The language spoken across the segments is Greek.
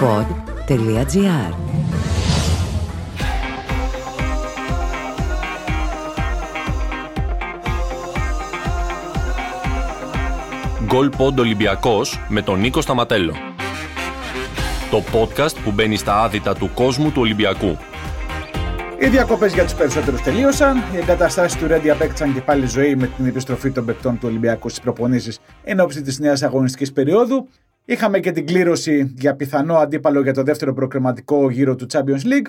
pod.gr Γκολ Πόντ Ολυμπιακός με τον Νίκο Σταματέλο. Το podcast που μπαίνει στα άδυτα του κόσμου του Ολυμπιακού. Οι διακοπές για του περισσότερου τελείωσαν. Οι εγκαταστάσεις του Ρέντι απέκτησαν και πάλι ζωή με την επιστροφή των παικτών του Ολυμπιακού στις προπονήσεις εν ώψη της νέας αγωνιστικής περίοδου. Είχαμε και την κλήρωση για πιθανό αντίπαλο για το δεύτερο προκριματικό γύρο του Champions League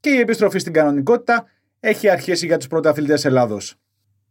και η επιστροφή στην κανονικότητα έχει αρχίσει για τους πρωταθλητές Ελλάδος.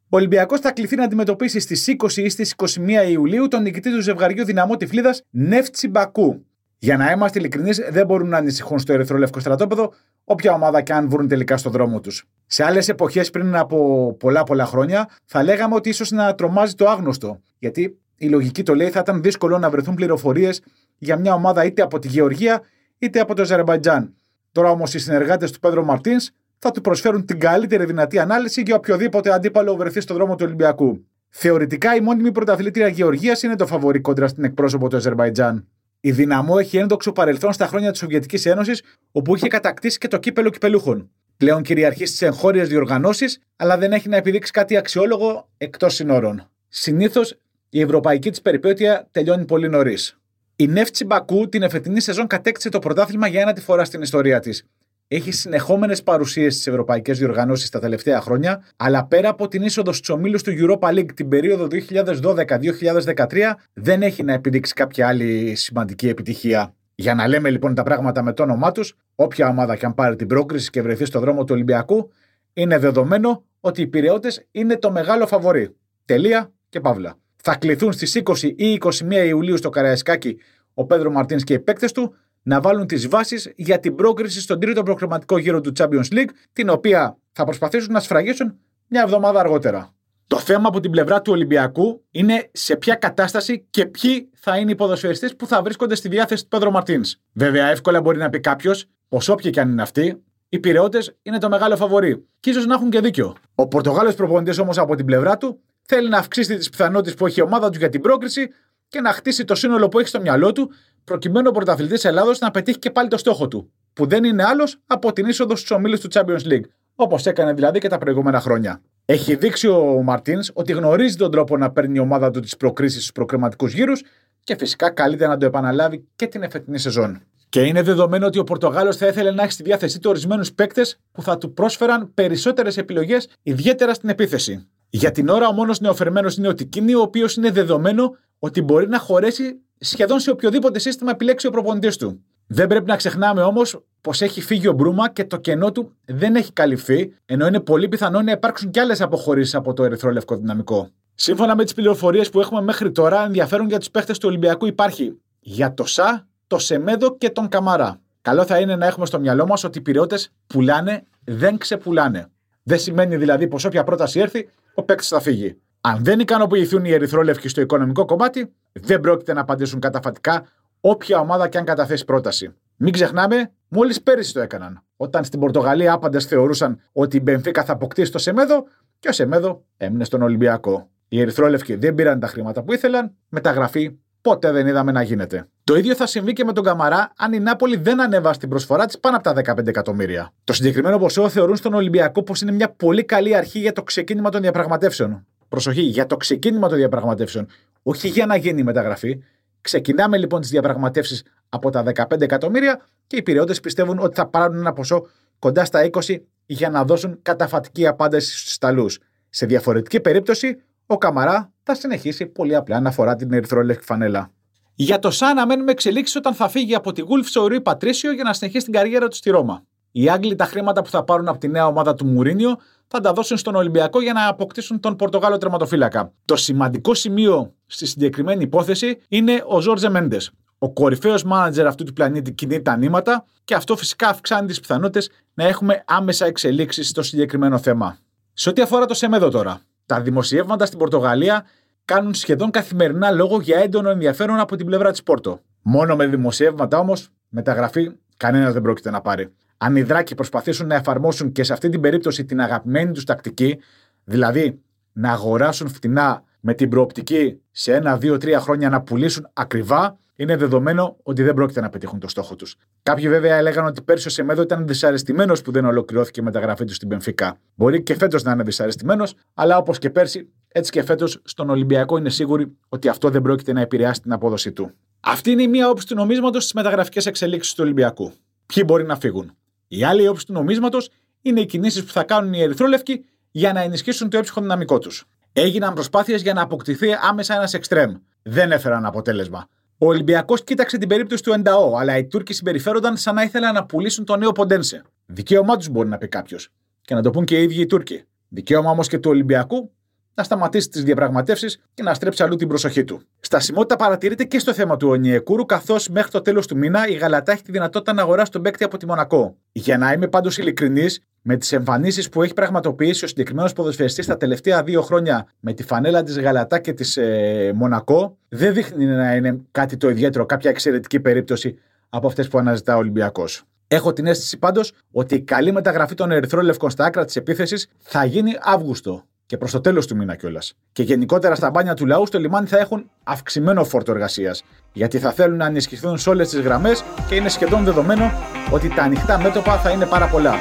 Ο Ολυμπιακός θα κληθεί να αντιμετωπίσει στις 20 ή στις 21 Ιουλίου τον νικητή του ζευγαριού δυναμό Τυφλίδας Νεύτσι Μπακού. Για να είμαστε ειλικρινείς, δεν μπορούν να ανησυχούν στο ερυθρόλευκο στρατόπεδο, όποια ομάδα και αν βρουν τελικά στο δρόμο τους. Σε άλλες εποχές πριν από πολλά πολλά χρόνια, θα λέγαμε ότι ίσως να τρομάζει το άγνωστο. Γιατί η λογική το λέει θα ήταν δύσκολο να βρεθούν πληροφορίες για μια ομάδα είτε από τη Γεωργία είτε από το Αζερμπαϊτζάν. Τώρα όμως οι συνεργάτες του Πέντρο Μαρτίνς θα του προσφέρουν την καλύτερη δυνατή ανάλυση για οποιοδήποτε αντίπαλο βρεθεί στο δρόμο του Ολυμπιακού. Θεωρητικά η μόνιμη πρωταθλήτρια Γεωργίας είναι το φαβορή κόντρα στην εκπρόσωπο του Αζερβαϊτζάν. Η Δυναμό έχει ένδοξο παρελθόν στα χρόνια της Σοβιετικής Ένωσης, όπου είχε κατακτήσει και το κύπελο κυπελούχων. Πλέον κυριαρχεί στις εγχώριες διοργανώσεις, αλλά δεν έχει να επιδείξει κάτι αξιόλογο εκτός συνόρων. Συνήθως η ευρωπαϊκή της περιπέτεια τελειώνει πολύ νωρίς. Η Νεύτσι Μπακού την εφετινή σεζόν κατέκτησε το πρωτάθλημα για ένα τη φορά στην ιστορία της έχει συνεχόμενες παρουσίες στις ευρωπαϊκές διοργανώσεις τα τελευταία χρόνια, αλλά πέρα από την είσοδο στους ομίλους του Europa League την περίοδο 2012-2013, δεν έχει να επιδείξει κάποια άλλη σημαντική επιτυχία. Για να λέμε λοιπόν τα πράγματα με το όνομά τους, όποια ομάδα και αν πάρει την πρόκριση και βρεθεί στο δρόμο του Ολυμπιακού, είναι δεδομένο ότι οι Πυραιώτε είναι το μεγάλο φαβορή. Τελεία και παύλα. Θα κληθούν στις 20 ή 21 Ιουλίου στο Καραϊσκάκι ο Πέδρο Μαρτίνς και οι παίκτες του να βάλουν τις βάσεις για την πρόκριση στον τρίτο προκριματικό γύρο του Champions League, την οποία θα προσπαθήσουν να σφραγίσουν μια εβδομάδα αργότερα. Το θέμα από την πλευρά του Ολυμπιακού είναι σε ποια κατάσταση και ποιοι θα είναι οι ποδοσφαιριστές που θα βρίσκονται στη διάθεση του Πέδρο Μαρτίνς. Βέβαια, εύκολα μπορεί να πει κάποιος, πως όποιοι και αν είναι αυτοί, οι πυρεώτε είναι το μεγάλο φαβορή. Και ίσως να έχουν και δίκιο. Ο Πορτογάλος προπονητής όμως από την πλευρά του θέλει να αυξήσει τις πιθανότητες που έχει η ομάδα του για την πρόκριση και να χτίσει το σύνολο που έχει στο μυαλό του προκειμένου ο πρωταθλητής Ελλάδος να πετύχει και πάλι το στόχο του, που δεν είναι άλλος από την είσοδο στους ομίλους του Champions League, όπως έκανε δηλαδή και τα προηγούμενα χρόνια. Έχει δείξει ο Μαρτίνς ότι γνωρίζει τον τρόπο να παίρνει η ομάδα του τις προκρίσεις στους προκριματικούς γύρους και φυσικά καλείται να το επαναλάβει και την εφετινή σεζόν. Και είναι δεδομένο ότι ο Πορτογάλος θα ήθελε να έχει στη διάθεσή του ορισμένους παίκτες που θα του πρόσφεραν περισσότερες επιλογές, ιδιαίτερα στην επίθεση. Για την ώρα, ο μόνος νεοφερμένος είναι ο Τικίνη, ο οποίος είναι δεδομένο ότι μπορεί να χωρέσει σχεδόν σε οποιοδήποτε σύστημα επιλέξει ο προπονητής του. Δεν πρέπει να ξεχνάμε όμως πως έχει φύγει ο Μπρούμα και το κενό του δεν έχει καλυφθεί, ενώ είναι πολύ πιθανό να υπάρξουν κι άλλες αποχωρήσεις από το ερυθρόλευκο δυναμικό. Σύμφωνα με τις πληροφορίες που έχουμε μέχρι τώρα, ενδιαφέρον για τους παίχτες του Ολυμπιακού υπάρχει για το ΣΑ, το Σεμέδο και τον Καμαρά. Καλό θα είναι να έχουμε στο μυαλό μας ότι οι πυρεώτε πουλάνε, δεν ξεπουλάνε. Δεν σημαίνει δηλαδή πως όποια πρόταση έρθει, ο παίκτης θα φύγει. Αν δεν ικανοποιηθούν οι Ερυθρόλευκοι στο οικονομικό κομμάτι, δεν πρόκειται να απαντήσουν καταφατικά όποια ομάδα και αν καταθέσει πρόταση. Μην ξεχνάμε, μόλις πέρυσι το έκαναν. Όταν στην Πορτογαλία άπαντες θεωρούσαν ότι η Μπενφίκα θα αποκτήσει το Σεμέδο και ο Σεμέδο έμεινε στον Ολυμπιακό. Οι Ερυθρόλευκοι δεν πήραν τα χρήματα που ήθελαν, μεταγραφή ποτέ δεν είδαμε να γίνεται. Το ίδιο θα συμβεί και με τον Καμαρά αν η Νάπολη δεν ανέβασε την προσφορά της πάνω από τα 15 εκατομμύρια. Το συγκεκριμένο ποσό θεωρούν στον Ολυμπιακό πως είναι μια πολύ καλή αρχή για το ξεκίνημα των διαπραγματεύσεων προσοχή, για το ξεκίνημα των διαπραγματεύσεων, όχι για να γίνει η μεταγραφή. Ξεκινάμε λοιπόν τις διαπραγματεύσεις από τα 15 εκατομμύρια και οι πυρεώτε πιστεύουν ότι θα πάρουν ένα ποσό κοντά στα 20 για να δώσουν καταφατική απάντηση στους Ιταλούς. Σε διαφορετική περίπτωση, ο Καμαρά θα συνεχίσει πολύ απλά να φορά την ερυθρόλευκη φανέλα. Για το Σαν μένουμε εξελίξεις όταν θα φύγει από τη Γούλφ ο Ρουί Πατρίσιο για να συνεχίσει την καριέρα του στη Ρώμα. Οι Άγγλοι τα χρήματα που θα πάρουν από τη νέα ομάδα του Μουρίνιο θα τα δώσουν στον Ολυμπιακό για να αποκτήσουν τον Πορτογάλο τερματοφύλακα. Το σημαντικό σημείο στη συγκεκριμένη υπόθεση είναι ο Ζόρζε Μέντε. Ο κορυφαίος μάνατζερ αυτού του πλανήτη κινεί τα νήματα και αυτό φυσικά αυξάνει τις πιθανότητες να έχουμε άμεσα εξελίξεις στο συγκεκριμένο θέμα. Σε ό,τι αφορά το Σεμέδο τώρα, τα δημοσιεύματα στην Πορτογαλία κάνουν σχεδόν καθημερινά λόγο για έντονο ενδιαφέρον από την πλευρά της Πόρτο. Μόνο με δημοσιεύματα όμως, μεταγραφή κανένας δεν πρόκειται να πάρει αν οι δράκοι προσπαθήσουν να εφαρμόσουν και σε αυτή την περίπτωση την αγαπημένη τους τακτική, δηλαδή να αγοράσουν φτηνά με την προοπτική σε ένα, δύο, τρία χρόνια να πουλήσουν ακριβά, είναι δεδομένο ότι δεν πρόκειται να πετύχουν το στόχο τους. Κάποιοι βέβαια έλεγαν ότι πέρσι ο Σεμέδο ήταν δυσαρεστημένος που δεν ολοκληρώθηκε η μεταγραφή του στην Πενφικά. Μπορεί και φέτος να είναι δυσαρεστημένος, αλλά όπως και πέρσι, έτσι και φέτος στον Ολυμπιακό είναι σίγουροι ότι αυτό δεν πρόκειται να επηρεάσει την απόδοση του. Αυτή είναι η μία όψη του νομίσματος στις μεταγραφικές εξελίξεις του Ολυμπιακού. Ποιοι μπορεί να φύγουν; Η άλλη όψη του νομίσματος είναι οι κινήσεις που θα κάνουν οι Ερυθρόλευκοι για να ενισχύσουν το έψυχο δυναμικό τους. Έγιναν προσπάθειες για να αποκτηθεί άμεσα ένας εξτρέμ. Δεν έφεραν αποτέλεσμα. Ο Ολυμπιακός κοίταξε την περίπτωση του Ενταό, αλλά οι Τούρκοι συμπεριφέρονταν σαν να ήθελαν να πουλήσουν τον νέο Ποντένσε. Δικαίωμά τους μπορεί να πει κάποιος. Και να το πούν και οι ίδιοι οι Τούρκοι. Δικαίωμα όμως και του Ολυμπιακού να σταματήσει τις διαπραγματεύσεις και να στρέψει αλλού την προσοχή του. Στασιμότητα παρατηρείται και στο θέμα του Ονιεκούρου, καθώς μέχρι το τέλος του μήνα η Γαλατά έχει τη δυνατότητα να αγοράσει τον παίκτη από τη Μονακό. Για να είμαι πάντως ειλικρινής, με τις εμφανίσεις που έχει πραγματοποιήσει ο συγκεκριμένος ποδοσφαιριστής τα τελευταία δύο χρόνια με τη φανέλα της Γαλατά και της ε, Μονακό, δεν δείχνει να είναι κάτι το ιδιαίτερο, κάποια εξαιρετική περίπτωση από αυτές που αναζητά ο Ολυμπιακός. Έχω την αίσθηση πάντως ότι η καλή μεταγραφή των Ερυθρόλευκων στα άκρα της επίθεσης θα γίνει Αύγουστο και προς το τέλος του μήνα κιόλας. Και γενικότερα στα μπάνια του λαού στο λιμάνι θα έχουν αυξημένο φόρτο εργασίας. Γιατί θα θέλουν να ενισχυθούν σε όλες τις γραμμές και είναι σχεδόν δεδομένο ότι τα ανοιχτά μέτωπα θα είναι πάρα πολλά.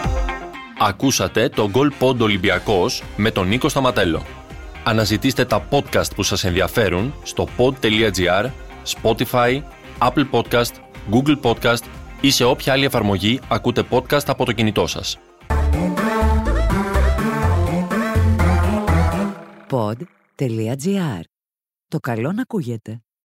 Ακούσατε το Goal Pod Ολυμπιακός με τον Νίκο Σταματέλο. Αναζητήστε τα podcast που σας ενδιαφέρουν στο pod.gr, Spotify, Apple Podcast, Google Podcast ή σε όποια άλλη εφαρμογή ακούτε podcast από το κινητό σας. Pod.gr. Το καλό να ακούγεται.